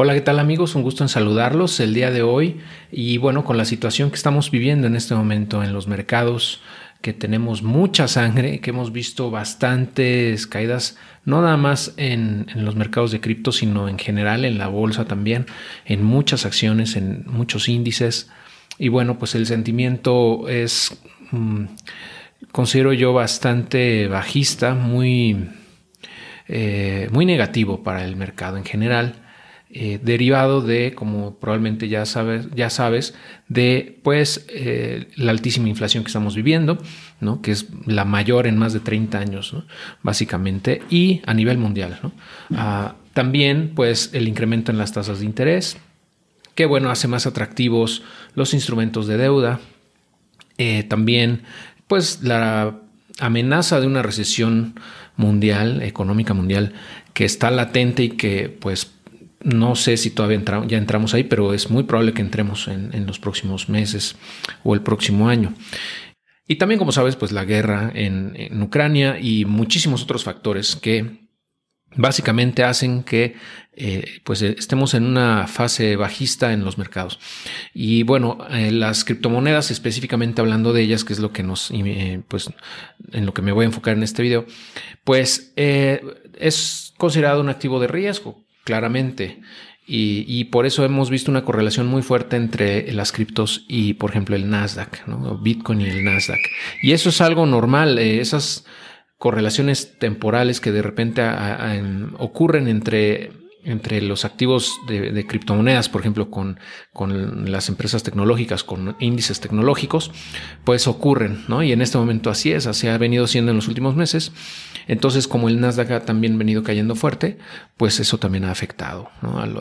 Hola, ¿qué tal amigos? Un gusto en saludarlos el día de hoy y bueno, con la situación que estamos viviendo en este momento en los mercados, que tenemos mucha sangre, que hemos visto bastantes caídas, no nada más en, los mercados de cripto, sino en general en la bolsa también, en muchas acciones, en muchos índices. Y bueno, pues el sentimiento es, mm, considero yo, bastante bajista, muy, eh, muy negativo para el mercado en general. Eh, derivado de, como probablemente ya sabes, ya sabes de pues eh, la altísima inflación que estamos viviendo, ¿no? que es la mayor en más de 30 años, básicamente, y a nivel mundial. Ah, también pues el incremento en las tasas de interés, que bueno, hace más atractivos los instrumentos de deuda. Eh, también pues la amenaza de una recesión mundial, económica mundial, que está latente y que pues no sé si todavía ya entramos ahí, pero es muy probable que entremos en, los próximos meses o el próximo año. Y también, como sabes, pues la guerra en, Ucrania y muchísimos otros factores que básicamente hacen que eh, pues estemos en una fase bajista en los mercados. Y bueno, eh, las criptomonedas, específicamente hablando de ellas, que es lo que nos, eh, pues en lo que me voy a enfocar en este video, pues es considerado un activo de riesgo claramente. Y, por eso hemos visto una correlación muy fuerte entre las criptos y, por ejemplo, el Nasdaq, Bitcoin y el Nasdaq. Y eso es algo normal, eh, esas correlaciones temporales que de repente ocurren entre entre los activos de, criptomonedas, por ejemplo, con, con, las empresas tecnológicas, con índices tecnológicos, pues ocurren, ¿no? Y en este momento así es, así ha venido siendo en los últimos meses. Entonces, como el Nasdaq ha también venido cayendo fuerte, pues eso también ha afectado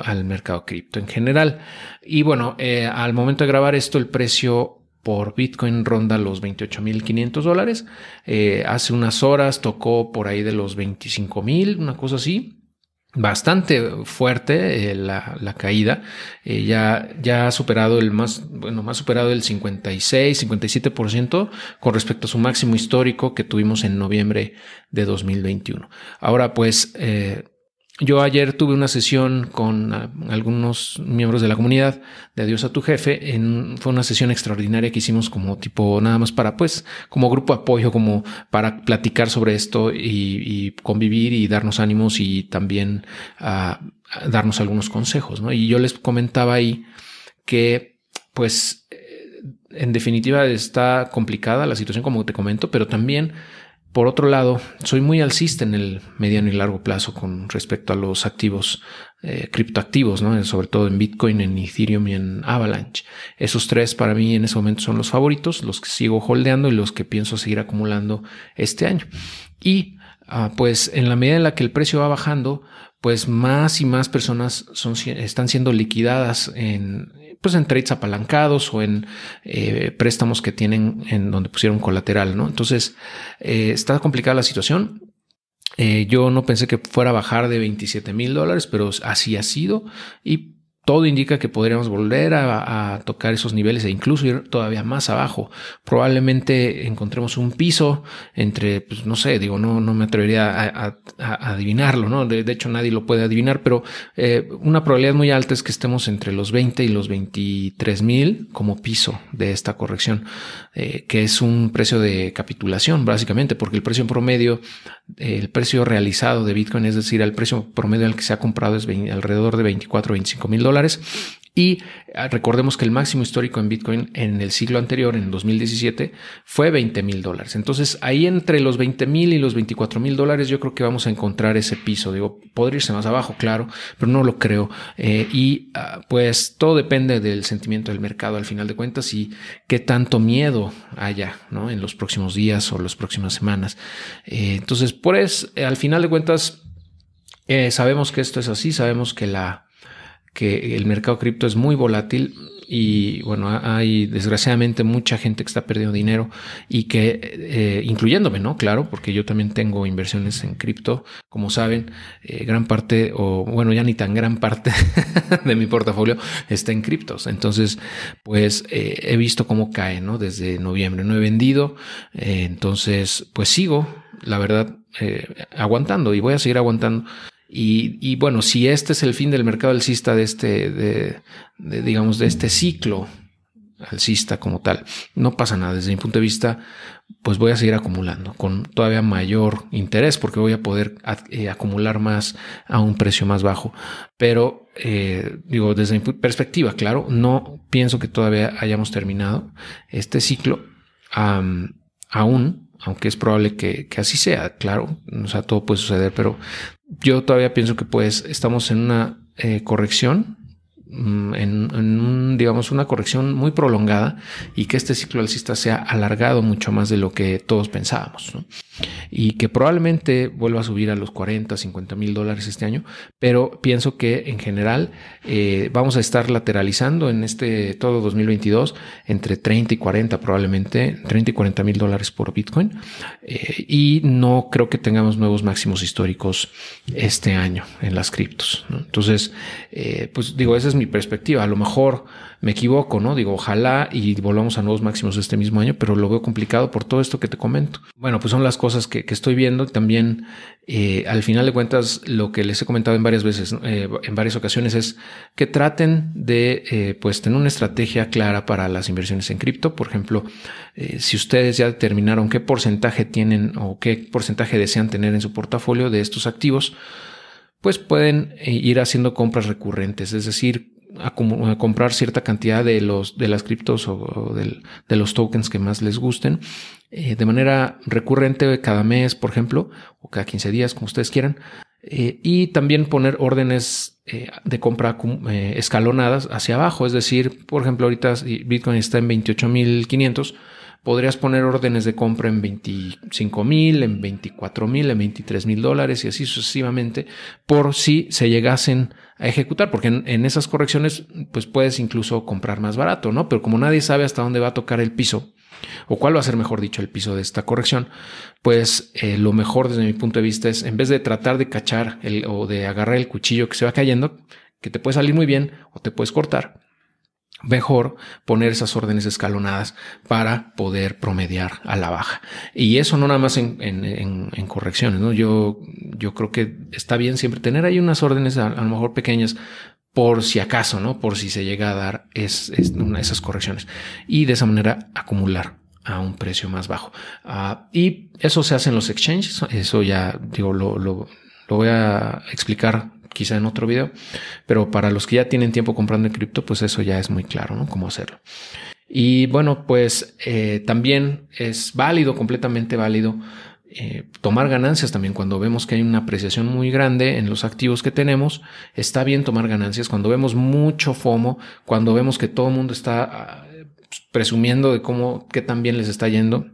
al, mercado cripto en general. Y bueno, eh, al momento de grabar esto, el precio por Bitcoin ronda los 28.500 dólares. Eh, hace unas horas tocó por ahí de los 25.000, una cosa así bastante fuerte eh, la, caída. Eh, ya, ya ha superado el más, bueno, más superado el 56, 57% con respecto a su máximo histórico que tuvimos en noviembre de 2021. Ahora, pues, eh, yo ayer tuve una sesión con ah, algunos miembros de la comunidad de Adiós a tu jefe. En, fue una sesión extraordinaria que hicimos como tipo nada más para, pues, como grupo de apoyo, como para platicar sobre esto y, convivir y darnos ánimos y también ah, darnos algunos consejos. Y yo les comentaba ahí que, pues, eh, en definitiva está complicada la situación, como te comento, pero también por otro lado, soy muy alcista en el mediano y largo plazo con respecto a los activos eh, criptoactivos, ¿no? sobre todo en Bitcoin, en Ethereum y en Avalanche. Esos tres para mí en ese momento son los favoritos, los que sigo holdeando y los que pienso seguir acumulando este año. Y ah, pues en la medida en la que el precio va bajando, pues más y más personas son, están siendo liquidadas en, pues en trades apalancados o en eh, préstamos que tienen en donde pusieron colateral, ¿no? Entonces, eh, está complicada la situación. Eh, yo no pensé que fuera a bajar de 27 mil dólares, pero así ha sido y todo indica que podríamos volver a, tocar esos niveles e incluso ir todavía más abajo. Probablemente encontremos un piso entre, pues no sé, digo, no, no me atrevería a, adivinarlo, ¿no? De, hecho, nadie lo puede adivinar, pero eh, una probabilidad muy alta es que estemos entre los 20 y los 23 mil como piso de esta corrección, eh, que es un precio de capitulación, básicamente, porque el precio promedio, el precio realizado de Bitcoin, es decir, el precio promedio al que se ha comprado es alrededor de 24 o 25 mil dólares y ah, recordemos que el máximo histórico en Bitcoin en el siglo anterior, en 2017, fue 20 mil dólares. Entonces ahí entre los 20 mil y los 24 mil dólares yo creo que vamos a encontrar ese piso. Digo, podría irse más abajo, claro, pero no lo creo. Eh, y ah, pues todo depende del sentimiento del mercado al final de cuentas y qué tanto miedo haya ¿no? en los próximos días o las próximas semanas. Eh, entonces, por eso, al final de cuentas, eh, sabemos que esto es así, sabemos que la que el mercado cripto es muy volátil y bueno, hay desgraciadamente mucha gente que está perdiendo dinero y que, eh, incluyéndome, ¿no? Claro, porque yo también tengo inversiones en cripto. Como saben, eh, gran parte, o bueno, ya ni tan gran parte de mi portafolio está en criptos. Entonces, pues eh, he visto cómo cae, ¿no? Desde noviembre no he vendido. entonces, pues sigo, la verdad, aguantando y voy a seguir aguantando Y, bueno, si este es el fin del mercado alcista de este, de, digamos, de este ciclo alcista como tal, no pasa nada. Desde mi punto de vista, pues voy a seguir acumulando con todavía mayor interés porque voy a poder eh, acumular más a un precio más bajo. Pero eh, digo, desde mi perspectiva, claro, no pienso que todavía hayamos terminado este ciclo aún, aunque es probable que, así sea, claro, o sea, todo puede suceder, pero yo todavía pienso que pues estamos en una eh, corrección Mm, en, digamos, una corrección muy prolongada y que este ciclo alcista sea alargado mucho más de lo que todos pensábamos. Y que probablemente vuelva a subir a los 40, 50 mil dólares este año, pero pienso que en general eh, vamos a estar lateralizando en este todo 2022 entre 30 y 40 probablemente, 30 y 40 mil dólares por Bitcoin. Eh, y no creo que tengamos nuevos máximos históricos este año en las criptos. Entonces, eh, pues digo, ese es mi perspectiva. A lo mejor me equivoco, ¿no? Digo, ojalá y volvamos a nuevos máximos este mismo año, pero lo veo complicado por todo esto que te comento. Bueno, pues son las cosas que, estoy viendo. También, eh, al final de cuentas, lo que les he comentado en varias veces, eh, en varias ocasiones, es que traten de, eh, pues, tener una estrategia clara para las inversiones en cripto. Por ejemplo, si ustedes ya determinaron qué porcentaje tienen o qué porcentaje desean tener en su portafolio de estos activos, pues pueden ir haciendo compras recurrentes, es decir, a, comprar cierta cantidad de los de las criptos o, de los tokens que más les gusten eh, de manera recurrente cada mes, por ejemplo, o cada 15 días, como ustedes quieran. Eh, y también poner órdenes eh, de compra escalonadas hacia abajo. Es decir, por ejemplo, ahorita Bitcoin está en 28.500 podrías poner órdenes de compra en 25 mil, en 24 mil, en 23 mil dólares y así sucesivamente por si se llegasen a ejecutar, porque en, esas correcciones pues puedes incluso comprar más barato, ¿no? Pero como nadie sabe hasta dónde va a tocar el piso o cuál va a ser, mejor dicho, el piso de esta corrección, pues eh, lo mejor desde mi punto de vista es en vez de tratar de cachar el, o de agarrar el cuchillo que se va cayendo, que te puede salir muy bien o te puedes cortar, mejor poner esas órdenes escalonadas para poder promediar a la baja. Y eso no nada más en, correcciones, ¿no? Yo, yo creo que está bien siempre tener ahí unas órdenes a, lo mejor pequeñas por si acaso, ¿no? Por si se llega a dar es, una de esas correcciones. Y de esa manera acumular a un precio más bajo. Ah, y eso se hace en los exchanges. Eso ya, digo, lo, lo, lo voy a explicar quizá en otro video, pero para los que ya tienen tiempo comprando en cripto, pues eso ya es muy claro, ¿no? Cómo hacerlo. Y bueno, pues eh, también es válido, completamente válido, eh, tomar ganancias también cuando vemos que hay una apreciación muy grande en los activos que tenemos. Está bien tomar ganancias cuando vemos mucho FOMO, cuando vemos que todo el mundo está ah, presumiendo de cómo, qué tan bien les está yendo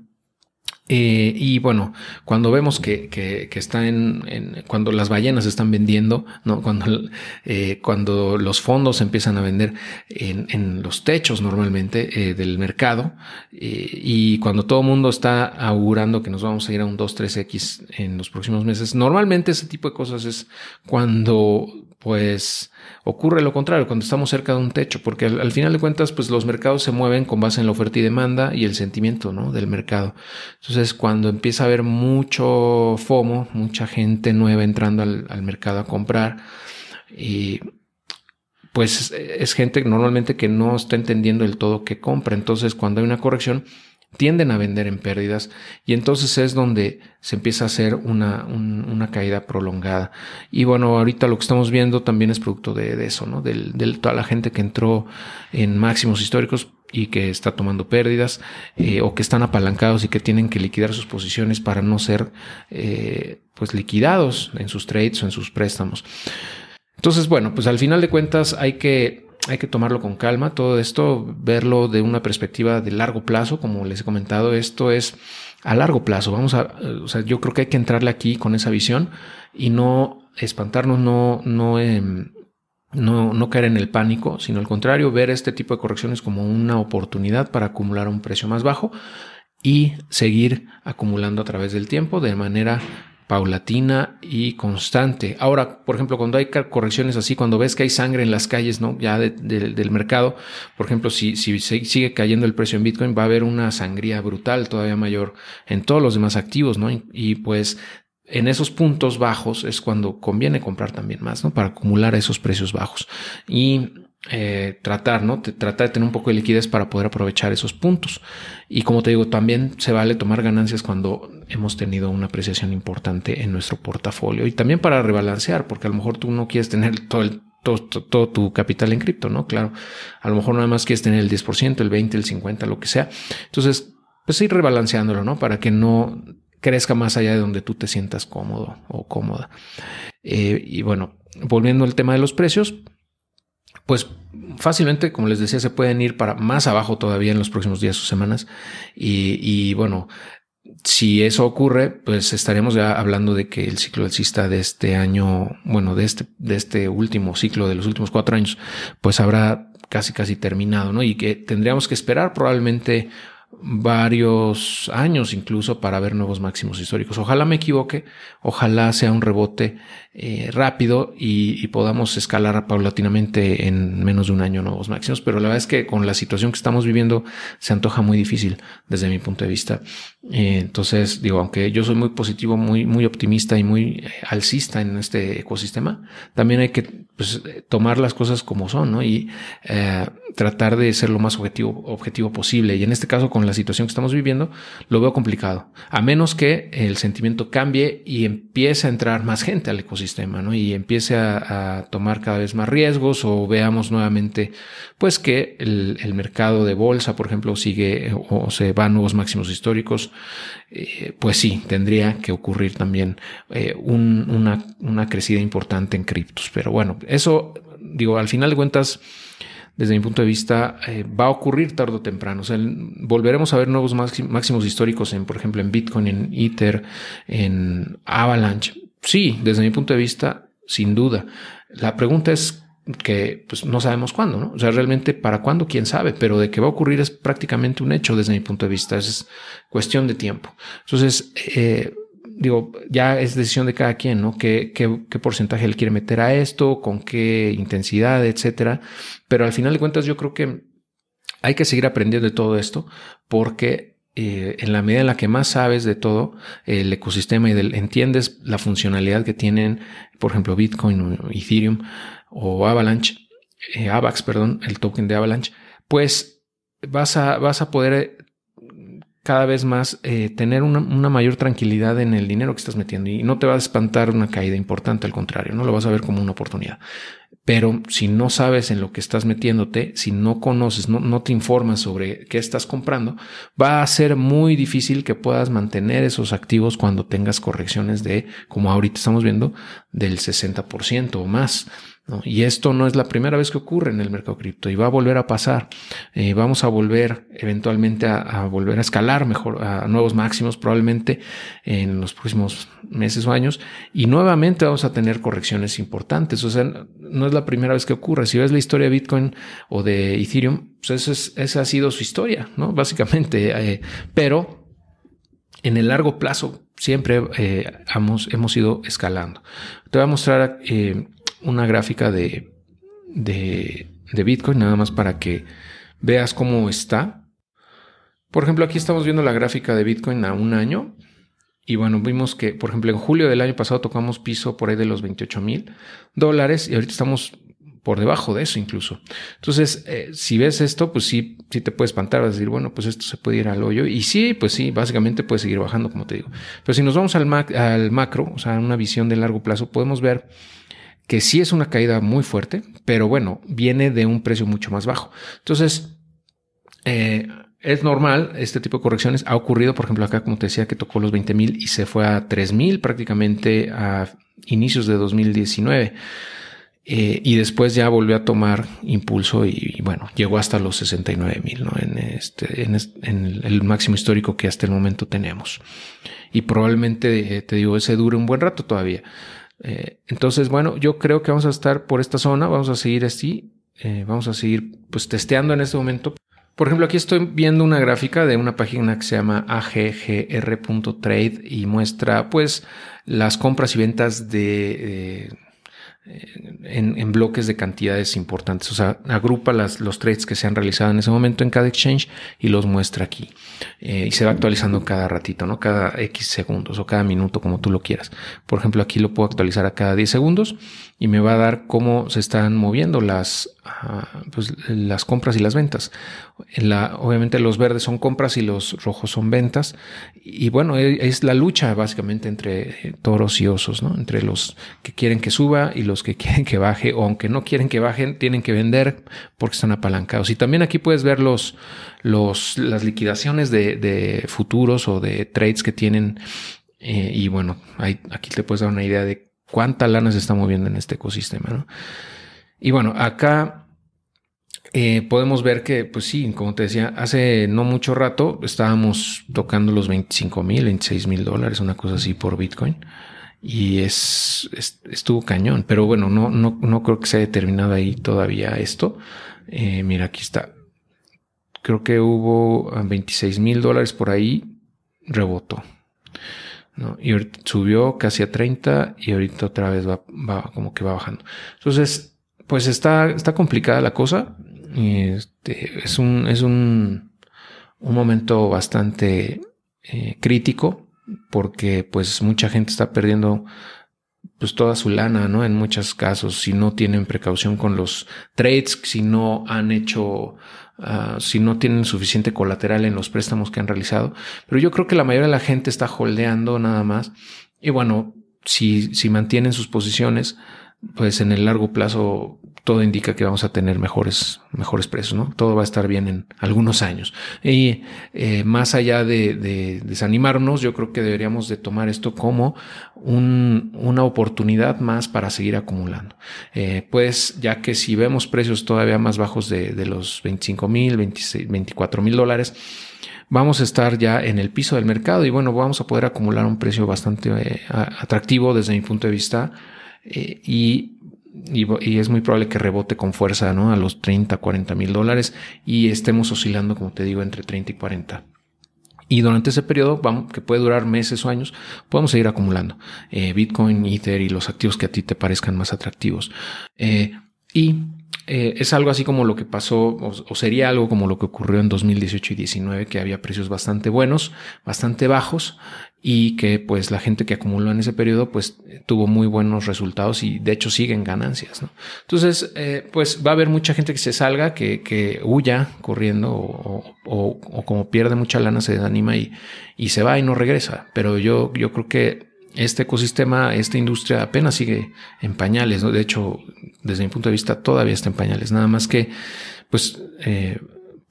eh, y bueno, cuando vemos que, que, en, cuando las ballenas están vendiendo, ¿no? cuando, eh, cuando los fondos empiezan a vender en, los techos normalmente eh, del mercado y cuando todo el mundo está augurando que nos vamos a ir a un 2-3X en los próximos meses, normalmente ese tipo de cosas es cuando pues ocurre lo contrario cuando estamos cerca de un techo, porque al, final de cuentas, pues los mercados se mueven con base en la oferta y demanda y el sentimiento ¿no? del mercado. Cuando empieza a haber mucho FOMO, mucha gente nueva entrando al, al mercado a comprar, y pues es gente normalmente que no está entendiendo el todo que compra. Entonces, cuando hay una corrección, tienden a vender en pérdidas y entonces es donde se empieza a hacer una, una caída prolongada. Y bueno, ahorita lo que estamos viendo también es producto de, eso, ¿no? De, toda la gente que entró en máximos históricos y que está tomando pérdidas eh, o que están apalancados y que tienen que liquidar sus posiciones para no ser eh, pues liquidados en sus trades o en sus préstamos. Entonces, bueno, pues al final de cuentas hay que hay que tomarlo con calma. Todo esto, verlo de una perspectiva de largo plazo, como les he comentado, esto es a largo plazo. Vamos a, o sea, yo creo que hay que entrarle aquí con esa visión y no espantarnos, no, no, em, no, no caer en el pánico, sino al contrario, ver este tipo de correcciones como una oportunidad para acumular un precio más bajo y seguir acumulando a través del tiempo de manera paulatina y constante. Ahora, por ejemplo, cuando hay correcciones así, cuando ves que hay sangre en las calles, ¿no? Ya del mercado, por ejemplo, si, si sigue cayendo el precio en Bitcoin, va a haber una sangría brutal, todavía mayor en todos los demás activos, ¿no? Y, pues en esos puntos bajos es cuando conviene comprar también más, ¿no? Para acumular esos precios bajos y eh, tratar, ¿no? tratar de tener un poco de liquidez para poder aprovechar esos puntos. Y como te digo, también se vale tomar ganancias cuando hemos tenido una apreciación importante en nuestro portafolio y también para rebalancear, porque a lo mejor tú no quieres tener todo el todo, todo, tu capital en cripto, ¿no? Claro, a lo mejor nada más quieres tener el 10%, el 20%, el 50%, lo que sea. Entonces, pues ir rebalanceándolo, ¿no? Para que no crezca más allá de donde tú te sientas cómodo o cómoda. Eh, y bueno, volviendo al tema de los precios, pues fácilmente, como les decía, se pueden ir para más abajo todavía en los próximos días o semanas. Y, y bueno, si eso ocurre, pues estaremos ya hablando de que el ciclo alcista de este año, bueno, de este, de este último ciclo de los últimos cuatro años, pues habrá casi casi terminado, ¿no? Y que tendríamos que esperar probablemente varios años incluso para ver nuevos máximos históricos. Ojalá me equivoque, ojalá sea un rebote eh, rápido y, podamos escalar paulatinamente en menos de un año nuevos máximos, pero la verdad es que con la situación que estamos viviendo se antoja muy difícil desde mi punto de vista. Eh, entonces, digo, aunque yo soy muy positivo, muy, muy optimista y muy eh, alcista en este ecosistema, también hay que pues, tomar las cosas como son ¿no? y tratar de ser lo más objetivo, objetivo posible. Y en este caso, con la situación que estamos viviendo, lo veo complicado, a menos que el sentimiento cambie y empiece a entrar más gente al ecosistema ¿no? y empiece a, tomar cada vez más riesgos o veamos nuevamente pues que el, mercado de bolsa, por ejemplo, sigue o se va a nuevos máximos históricos, eh, pues sí, tendría que ocurrir también eh, una, una crecida importante en criptos. Pero bueno, eso digo, al final de cuentas, desde mi punto de vista, eh, va a ocurrir tarde o temprano. O sea, volveremos a ver nuevos máximos históricos en, por ejemplo, en Bitcoin, en Ether, en Avalanche. Sí, desde mi punto de vista, sin duda. La pregunta es que pues, no sabemos cuándo, ¿no? O sea, realmente para cuándo, quién sabe, pero de que va a ocurrir es prácticamente un hecho desde mi punto de vista. Es cuestión de tiempo. Entonces, eh, digo, ya es decisión de cada quien, ¿no? ¿Qué, qué, porcentaje él quiere meter a esto, con qué intensidad, etcétera. Pero al final de cuentas, yo creo que hay que seguir aprendiendo de todo esto porque eh, en la medida en la que más sabes de todo el ecosistema y del, entiendes la funcionalidad que tienen, por ejemplo, Bitcoin Ethereum o Avalanche, eh, AVAX, perdón, el token de Avalanche, pues vas a, vas a poder cada vez más eh, tener una, mayor tranquilidad en el dinero que estás metiendo y no te va a espantar una caída importante, al contrario, no lo vas a ver como una oportunidad. Pero si no sabes en lo que estás metiéndote, si no conoces, no, no te informas sobre qué estás comprando, va a ser muy difícil que puedas mantener esos activos cuando tengas correcciones de, como ahorita estamos viendo, del 60% o más. Y esto no es la primera vez que ocurre en el mercado cripto y va a volver a pasar. Eh, vamos a volver eventualmente a, volver a escalar mejor a nuevos máximos probablemente en los próximos meses o años y nuevamente vamos a tener correcciones importantes. O sea, no es la primera vez que ocurre. Si ves la historia de Bitcoin o de Ethereum, pues es, esa ha sido su historia, ¿no? Básicamente, eh, pero en el largo plazo siempre eh, hemos, hemos ido escalando. Te voy a mostrar una gráfica de, de, Bitcoin, nada más para que veas cómo está. Por ejemplo, aquí estamos viendo la gráfica de Bitcoin a un año. Y bueno, vimos que, por ejemplo, en julio del año pasado tocamos piso por ahí de los 28 mil dólares y ahorita estamos por debajo de eso incluso. Entonces, eh, si ves esto, pues sí, sí te puede espantar, a decir, bueno, pues esto se puede ir al hoyo. Y sí, pues sí, básicamente puede seguir bajando, como te digo. Pero si nos vamos al, al macro, o sea, una visión de largo plazo, podemos ver que sí es una caída muy fuerte, pero bueno, viene de un precio mucho más bajo. Entonces, eh, es normal, este tipo de correcciones ha ocurrido, por ejemplo, acá, como te decía, que tocó los 20 mil y se fue a 3 mil prácticamente a inicios de 2019. Eh, y después ya volvió a tomar impulso y, bueno, llegó hasta los 69 mil, ¿no? En, este, en, el, máximo histórico que hasta el momento tenemos. Y probablemente, eh, te digo, ese dure un buen rato todavía. Eh, entonces, bueno, yo creo que vamos a estar por esta zona, vamos a seguir así, vamos a seguir pues testeando en este momento. Por ejemplo, aquí estoy viendo una gráfica de una página que se llama aggr.trade y muestra pues las compras y ventas de, en, bloques de cantidades importantes. O sea, agrupa las, los trades que se han realizado en ese momento en cada exchange y los muestra aquí. Eh, y se va actualizando cada ratito, ¿no? Cada X segundos o cada minuto, como tú lo quieras. Por ejemplo, aquí lo puedo actualizar a cada 10 segundos y me va a dar cómo se están moviendo las, pues, las compras y las ventas. Obviamente los verdes son compras y los rojos son ventas. Y bueno, e, es la lucha básicamente entre toros y osos, ¿no? Entre los que quieren que suba y los que quieren que baje, o aunque no quieren que bajen, tienen que vender porque están apalancados. Y también aquí puedes ver los, los, las liquidaciones de, de futuros o de trades que tienen. Eh, y bueno, aquí te puedes dar una idea de cuánta lana se está moviendo en este ecosistema. ¿no? Y bueno, acá eh, podemos ver que, pues sí, como te decía, hace no mucho rato estábamos tocando los 25 mil, 26 mil dólares, una cosa así por Bitcoin y es, estuvo cañón. Pero bueno, no, no, no creo que se haya terminado ahí todavía esto. Eh, mira, aquí está. Creo que hubo 26 mil dólares por ahí, rebotó. ¿no? Y subió casi a 30 y ahorita otra vez va como que va bajando. Entonces, pues está, está complicada la cosa. Este, es un, es un, un momento bastante eh, crítico porque pues mucha gente está perdiendo pues toda su lana, ¿no? En muchos casos, si no tienen precaución con los trades, si no han hecho, ah, si no tienen suficiente colateral en los préstamos que han realizado. Pero yo creo que la mayoría de la gente está holdeando nada más. Y bueno, si, si mantienen sus posiciones, pues en el largo plazo todo indica que vamos a tener mejores, mejores precios, ¿no? Todo va a estar bien en algunos años. Y eh, más allá de, desanimarnos, yo creo que deberíamos de tomar esto como una oportunidad más para seguir acumulando. Eh, pues ya que si vemos precios todavía más bajos de, los 25 mil, 24 mil dólares, vamos a estar ya en el piso del mercado y bueno, vamos a poder acumular un precio bastante eh, atractivo desde mi punto de vista. Y y, es muy probable que rebote con fuerza ¿no? a los 30, 40 mil dólares y estemos oscilando, como te digo, entre 30 y 40. Y durante ese periodo, que puede durar meses o años, podemos seguir acumulando eh, Bitcoin, Ether y los activos que a ti te parezcan más atractivos. Eh, y eh, es algo así como lo que pasó, o, sería algo como lo que ocurrió en 2018 y 19, que había precios bastante buenos, bastante bajos, y que pues la gente que acumuló en ese periodo pues tuvo muy buenos resultados y de hecho siguen ganancias. ¿no? Entonces, eh, pues va a haber mucha gente que se salga, que, que huya corriendo o, o, como pierde mucha lana se desanima y, y se va y no regresa. Pero yo, yo creo que este ecosistema, esta industria apenas sigue en pañales, ¿no? De hecho, desde mi punto de vista, todavía está en pañales. Nada más que, pues, eh,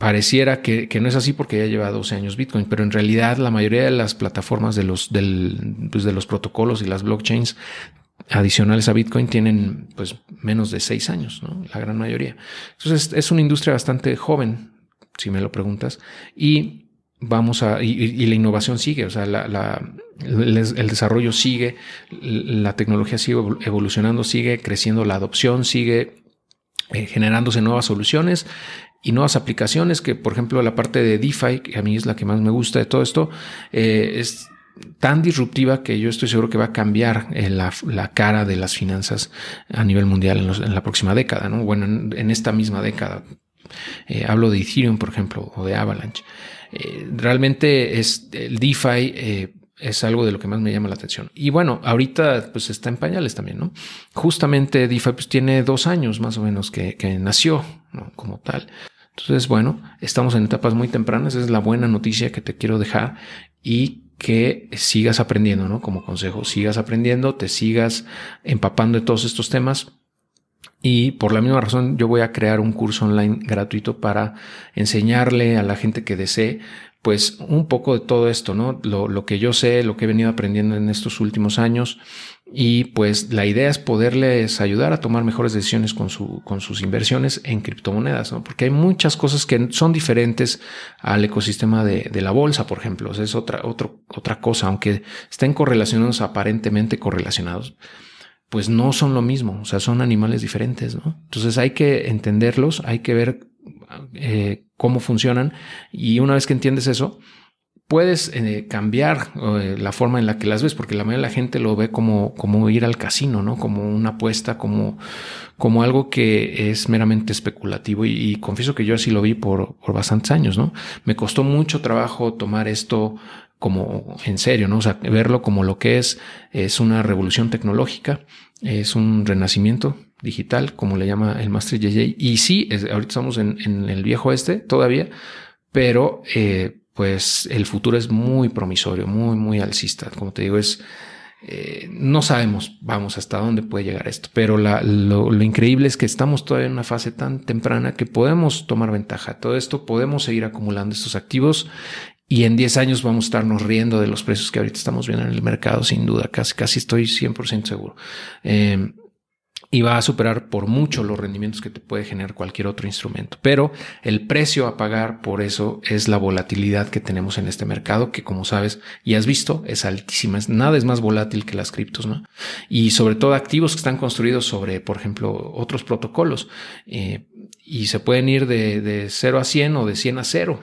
pareciera que, no es así porque ya lleva 12 años Bitcoin, pero en realidad la mayoría de las plataformas de los, del, pues de los protocolos y las blockchains adicionales a Bitcoin tienen pues menos de 6 años, ¿no? La gran mayoría. Entonces es una industria bastante joven, si me lo preguntas, y vamos a, y, la innovación sigue, o sea, la, el, desarrollo sigue, la tecnología sigue evolucionando, sigue creciendo, la adopción sigue eh, generándose nuevas soluciones y nuevas aplicaciones que, por ejemplo, la parte de DeFi, que a mí es la que más me gusta de todo esto, eh, es tan disruptiva que yo estoy seguro que va a cambiar eh, la, cara de las finanzas a nivel mundial en, la próxima década, ¿no? Bueno, en, esta misma década. hablo de Ethereum, por ejemplo, o de Avalanche. Eh, realmente es el DeFi eh, es algo de lo que más me llama la atención. Y bueno, ahorita pues está en pañales también, ¿no? Justamente DeFi pues tiene dos años más o menos que, nació, Como tal. Entonces, bueno, estamos en etapas muy tempranas. Es la buena noticia que te quiero dejar y que sigas aprendiendo, ¿no? Como consejo, sigas aprendiendo, te sigas empapando de todos estos temas y por la misma razón yo voy a crear un curso online gratuito para enseñarle a la gente que desee pues un poco de todo esto, ¿no? Lo, lo, que yo sé, lo que he venido aprendiendo en estos últimos años y pues la idea es poderles ayudar a tomar mejores decisiones con, su, con sus inversiones en criptomonedas, ¿no? Porque hay muchas cosas que son diferentes al ecosistema de, de la bolsa, por ejemplo. Es otra, otro, otra cosa, aunque estén correlacionados, aparentemente correlacionados pues no son lo mismo, o sea, son animales diferentes, ¿no? Entonces hay que entenderlos, hay que ver eh, cómo funcionan y una vez que entiendes eso, puedes eh, cambiar eh, la forma en la que las ves, porque la mayoría de la gente lo ve como, como ir al casino, ¿no? Como una apuesta, como, como algo que es meramente especulativo. Y, confieso que yo así lo vi por, por bastantes años, ¿no? Me costó mucho trabajo tomar esto como en serio, ¿no? O sea, verlo como lo que es, es una revolución tecnológica, es un renacimiento digital, como le llama el Master JJ. Y sí, ahorita estamos en, el viejo este todavía, pero eh, pues el futuro es muy promisorio, muy, muy alcista. Como te digo, es, eh, no sabemos, vamos, hasta dónde puede llegar esto, pero lo, increíble es que estamos todavía en una fase tan temprana que podemos tomar ventaja. Todo esto podemos seguir acumulando estos activos y en 10 años vamos a estarnos riendo de los precios que ahorita estamos viendo en el mercado, sin duda, casi, casi estoy 100% seguro. Eh, y va a superar por mucho los rendimientos que te puede generar cualquier otro instrumento. Pero el precio a pagar por eso es la volatilidad que tenemos en este mercado, que como sabes y has visto es altísima. Nada es más volátil que las criptos, ¿no? Y sobre todo activos que están construidos sobre, por ejemplo, otros protocolos. Eh, y se pueden ir de, de 0 a 100 o de 100 a 0,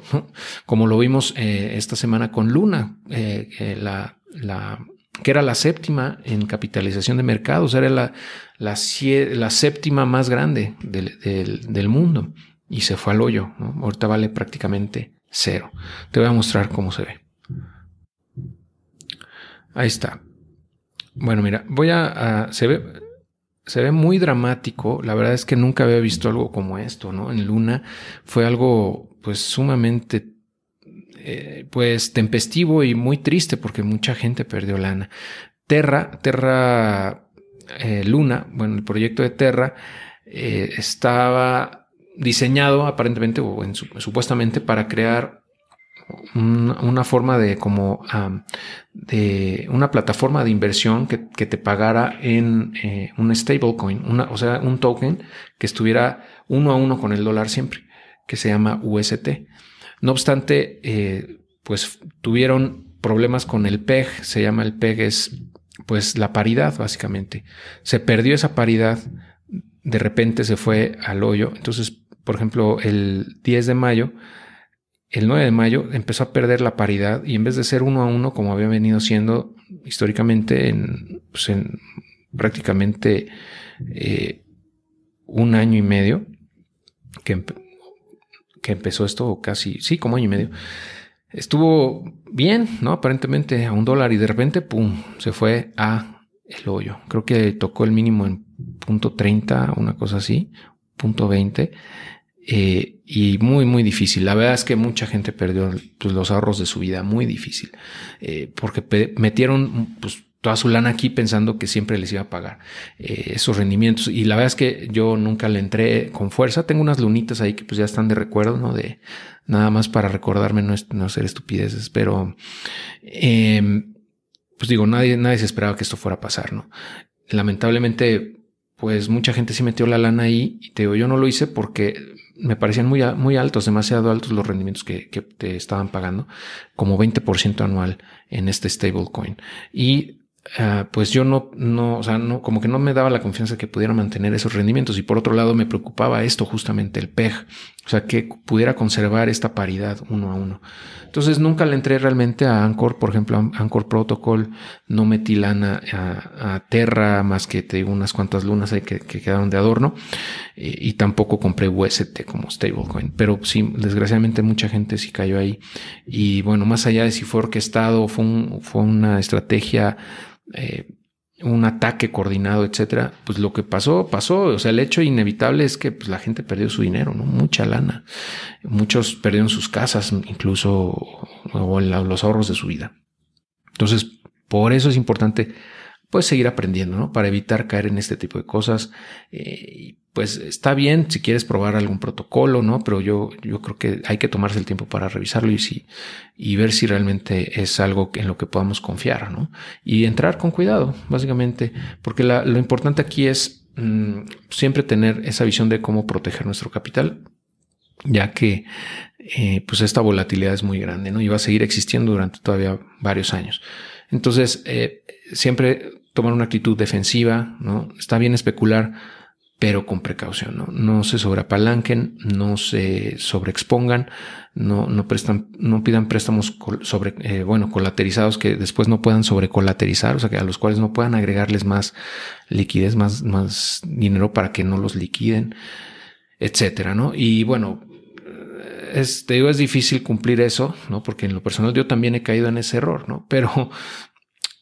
como lo vimos eh, esta semana con Luna, eh, la, la que era la séptima en capitalización de mercados, era la, la, séptima más grande del, mundo y se fue al hoyo. Ahorita vale prácticamente cero. Te voy a mostrar cómo se ve. Ahí está. Bueno, mira, voy a, se ve se ve muy dramático. La verdad es que nunca había visto algo como esto, ¿no? En Luna fue algo pues sumamente eh, pues tempestivo y muy triste porque mucha gente perdió lana. Terra, Terra eh, Luna, bueno, el proyecto de Terra eh, estaba diseñado aparentemente o supuestamente para crear una forma de como de una plataforma de inversión que, te pagara en un stablecoin, o sea, un token que estuviera uno a uno con el dólar siempre, que se llama UST. No obstante, eh, pues tuvieron problemas con el PEG, se llama el PEG, es pues la paridad básicamente. Se perdió esa paridad, de repente se fue al hoyo. Entonces, por ejemplo, el 10 de mayo, el 9 de mayo empezó a perder la paridad y en vez de ser uno a uno como había venido siendo históricamente en, pues en prácticamente eh, un año y medio, que que empezó esto casi, sí, como año y medio, estuvo bien, ¿no? Aparentemente a un dólar y de repente, ¡pum!, se fue a el hoyo. Creo que tocó el mínimo en punto 30, una cosa así, punto 20. Eh, y muy, muy difícil. La verdad es que mucha gente perdió pues, los ahorros de su vida, muy difícil, eh, porque metieron pues, toda su lana aquí pensando que siempre les iba a pagar eh, esos rendimientos. Y la verdad es que yo nunca le entré con fuerza. Tengo unas lunitas ahí que pues ya están de recuerdo, ¿no? De nada más para recordarme no, no hacer estupideces, pero em, pues digo, nadie, nadie se esperaba que esto fuera a pasar, ¿no? Lamentablemente, pues mucha gente sí metió la lana ahí y te digo, yo no lo hice porque me parecían muy, muy altos, demasiado altos los rendimientos que, que te estaban pagando, como 20% anual en este stablecoin. Y Ah, pues yo no, no, o sea, no, como que no me daba la confianza que pudiera mantener esos rendimientos. Y por otro lado, me preocupaba esto, justamente el PEG, o sea, que pudiera conservar esta paridad uno a uno. Entonces nunca le entré realmente a Anchor, por ejemplo, a Anchor Protocol, no metí lana a, Terra, más que te digo unas cuantas lunas ahí que, quedaron de adorno, y, tampoco compré UST como stablecoin. Pero sí, desgraciadamente mucha gente sí cayó ahí. Y bueno, más allá de si fue orquestado, fue, un, fue una estrategia eh, un ataque coordinado, etcétera, pues lo que pasó, pasó. O sea, el hecho inevitable es que pues, la gente perdió su dinero, ¿no? Mucha lana. Muchos perdieron sus casas, incluso, o los ahorros de su vida. Entonces, por eso es importante pues seguir aprendiendo, ¿no? Para evitar caer en este tipo de cosas. Eh, pues está bien si quieres probar algún protocolo, ¿no? Pero yo, yo creo que hay que tomarse el tiempo para revisarlo y, y ver si realmente es algo en lo que podamos confiar, ¿no? Y entrar con cuidado, básicamente, porque lo importante aquí es mm, siempre tener esa visión de cómo proteger nuestro capital, ya que eh, pues esta volatilidad es muy grande, ¿no? Y va a seguir existiendo durante todavía varios años. Entonces, eh, siempre tomar una actitud defensiva, ¿no? Está bien especular, pero con precaución, ¿no? No se sobreapalanquen, no se sobreexpongan, no, no prestan, no pidan préstamos sobre, eh, bueno, colaterizados que después no puedan sobrecolaterizar, o sea, que a los cuales no puedan agregarles más liquidez, más, más dinero para que no los liquiden, etcétera, ¿no? Y bueno, es, te digo, es difícil cumplir eso, ¿no? Porque en lo personal yo también he caído en ese error, ¿no? Pero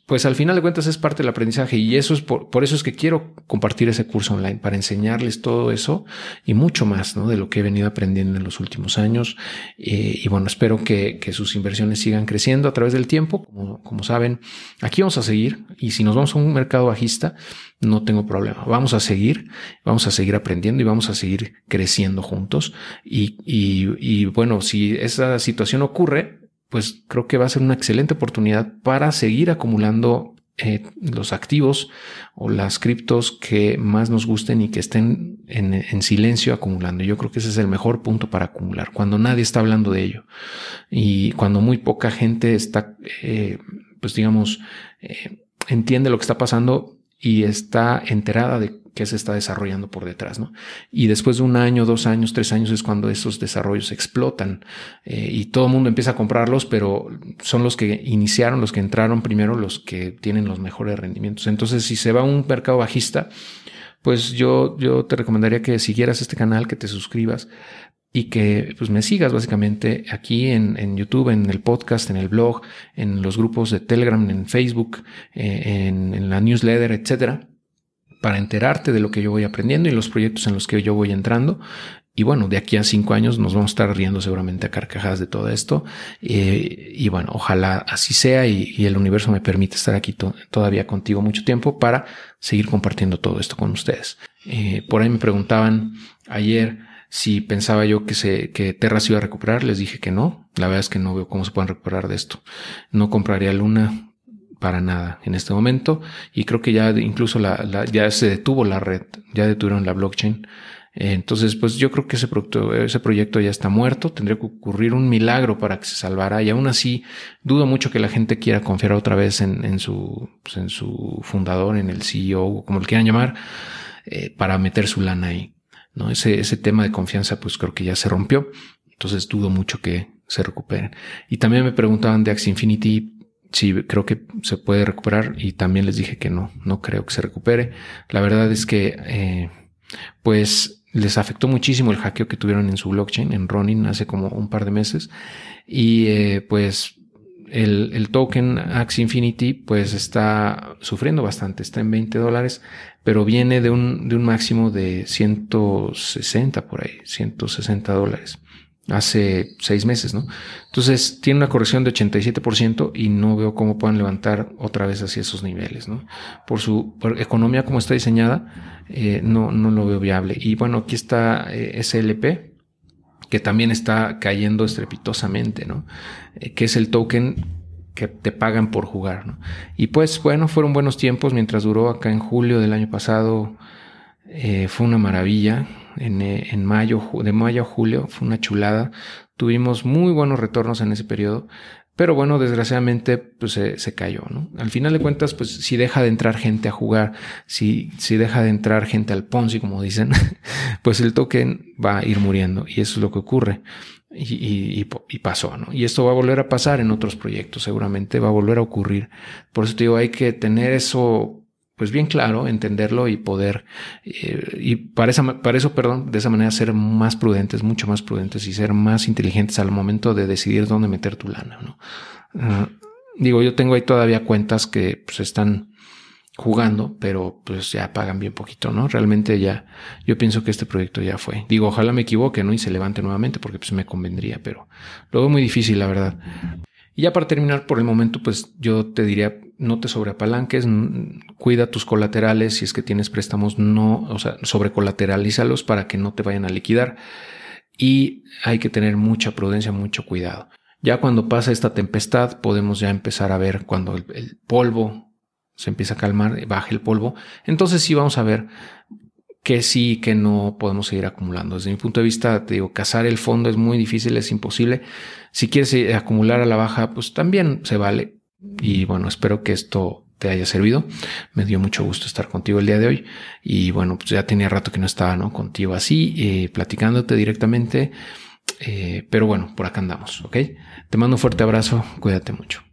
pues al final de cuentas es parte del aprendizaje y eso es por, eso es que quiero compartir ese curso online para enseñarles todo eso y mucho más ¿no? de lo que he venido aprendiendo en los últimos años. Eh, y bueno, espero que, sus inversiones sigan creciendo a través del tiempo. Como, como saben, aquí vamos a seguir y si nos vamos a un mercado bajista, no tengo problema. Vamos a seguir, vamos a seguir aprendiendo y vamos a seguir creciendo juntos. Y, y, y bueno, si esa situación ocurre, pues creo que va a ser una excelente oportunidad para seguir acumulando eh, los activos o las criptos que más nos gusten y que estén en, silencio acumulando. Yo creo que ese es el mejor punto para acumular, cuando nadie está hablando de ello y cuando muy poca gente está, eh, pues digamos, eh, entiende lo que está pasando y está enterada de que se está desarrollando por detrás, ¿no? Y después de un año, dos años, tres años es cuando esos desarrollos explotan eh, y todo el mundo empieza a comprarlos, pero son los que iniciaron, los que entraron primero, los que tienen los mejores rendimientos. Entonces, si se va a un mercado bajista, pues yo, yo te recomendaría que siguieras este canal, que te suscribas y que pues me sigas básicamente aquí en, YouTube, en el podcast, en el blog, en los grupos de Telegram, en Facebook, eh, en, en la newsletter, etcétera para enterarte de lo que yo voy aprendiendo y los proyectos en los que yo voy entrando. Y bueno, de aquí a cinco años nos vamos a estar riendo seguramente a carcajadas de todo esto. Eh, y bueno, ojalá así sea y, el universo me permite estar aquí todavía contigo mucho tiempo para seguir compartiendo todo esto con ustedes. Eh, por ahí me preguntaban ayer si pensaba yo que se, que Terra se iba a recuperar. Les dije que no. La verdad es que no veo cómo se pueden recuperar de esto. No compraría Luna para nada en este momento y creo que ya incluso la, ya se detuvo la red, ya detuvieron la blockchain. Entonces, pues yo creo que ese proyecto, ese proyecto ya está muerto, tendría que ocurrir un milagro para que se salvara y aún así dudo mucho que la gente quiera confiar otra vez en, en su, pues, en su fundador, en el CEO, como le quieran llamar, eh, para meter su lana ahí. ¿no? Ese, ese tema de confianza, pues creo que ya se rompió. Entonces dudo mucho que se recuperen. Y también me preguntaban de Axie Infinity sí, creo que se puede recuperar y también les dije que no, no creo que se recupere. La verdad es que, eh, pues, les afectó muchísimo el hackeo que tuvieron en su blockchain, en Ronin, hace como un par de meses. Y eh, pues el, token Axie Infinity pues está sufriendo bastante, está en 20 dólares, pero viene de un, de un máximo de 160 por ahí, 160 dólares hace seis meses, ¿no? Entonces tiene una corrección de 87% y no veo cómo puedan levantar otra vez hacia esos niveles, ¿no? Por su economía como está diseñada, eh, no, no lo veo viable. Y bueno, aquí está eh, SLP, que también está cayendo estrepitosamente, ¿no? Eh, que es el token que te pagan por jugar, ¿no? Y pues bueno, fueron buenos tiempos mientras duró acá en julio del año pasado. fue una maravilla eh, en, mayo, de mayo a julio, fue una chulada. Tuvimos muy buenos retornos en ese periodo, pero bueno, desgraciadamente pues se, cayó, ¿no? Al final de cuentas, pues si deja de entrar gente a jugar, si, si deja de entrar gente al Ponzi, como dicen, pues el token va a ir muriendo y eso es lo que ocurre. Y, y, y, pasó, ¿no? Y esto va a volver a pasar en otros proyectos, seguramente va a volver a ocurrir. Por eso te digo, hay que tener eso pues bien claro, entenderlo y poder, eh, y para, esa, para eso, perdón, de esa manera ser más prudentes, mucho más prudentes y ser más inteligentes al momento de decidir dónde meter tu lana, ¿no? Ah, digo, yo tengo ahí todavía cuentas que pues están jugando, pero pues ya pagan bien poquito, ¿no? Realmente ya, yo pienso que este proyecto ya fue. Digo, ojalá me equivoque, ¿no? Y se levante nuevamente porque pues me convendría, pero lo veo muy difícil, la verdad. Y ya para terminar por el momento, pues yo te diría, no te sobreapalanques, cuida tus colaterales, si es que tienes préstamos, no, o sea, sobrecolateralízalos para que no te vayan a liquidar. Y hay que tener mucha prudencia, mucho cuidado. Ya cuando pasa esta tempestad, podemos ya empezar a ver cuando el, polvo se empieza a calmar, baja el polvo. Entonces sí vamos a ver que sí, que no podemos seguir acumulando. Desde mi punto de vista, te digo, cazar el fondo es muy difícil, es imposible. Si quieres acumular a la baja, pues también se vale. Y bueno, espero que esto te haya servido. Me dio mucho gusto estar contigo el día de hoy. Y bueno, pues ya tenía rato que no estaba ¿no? contigo así, eh, platicándote directamente. Eh, pero bueno, por acá andamos, ¿ok? Te mando un fuerte abrazo, cuídate mucho.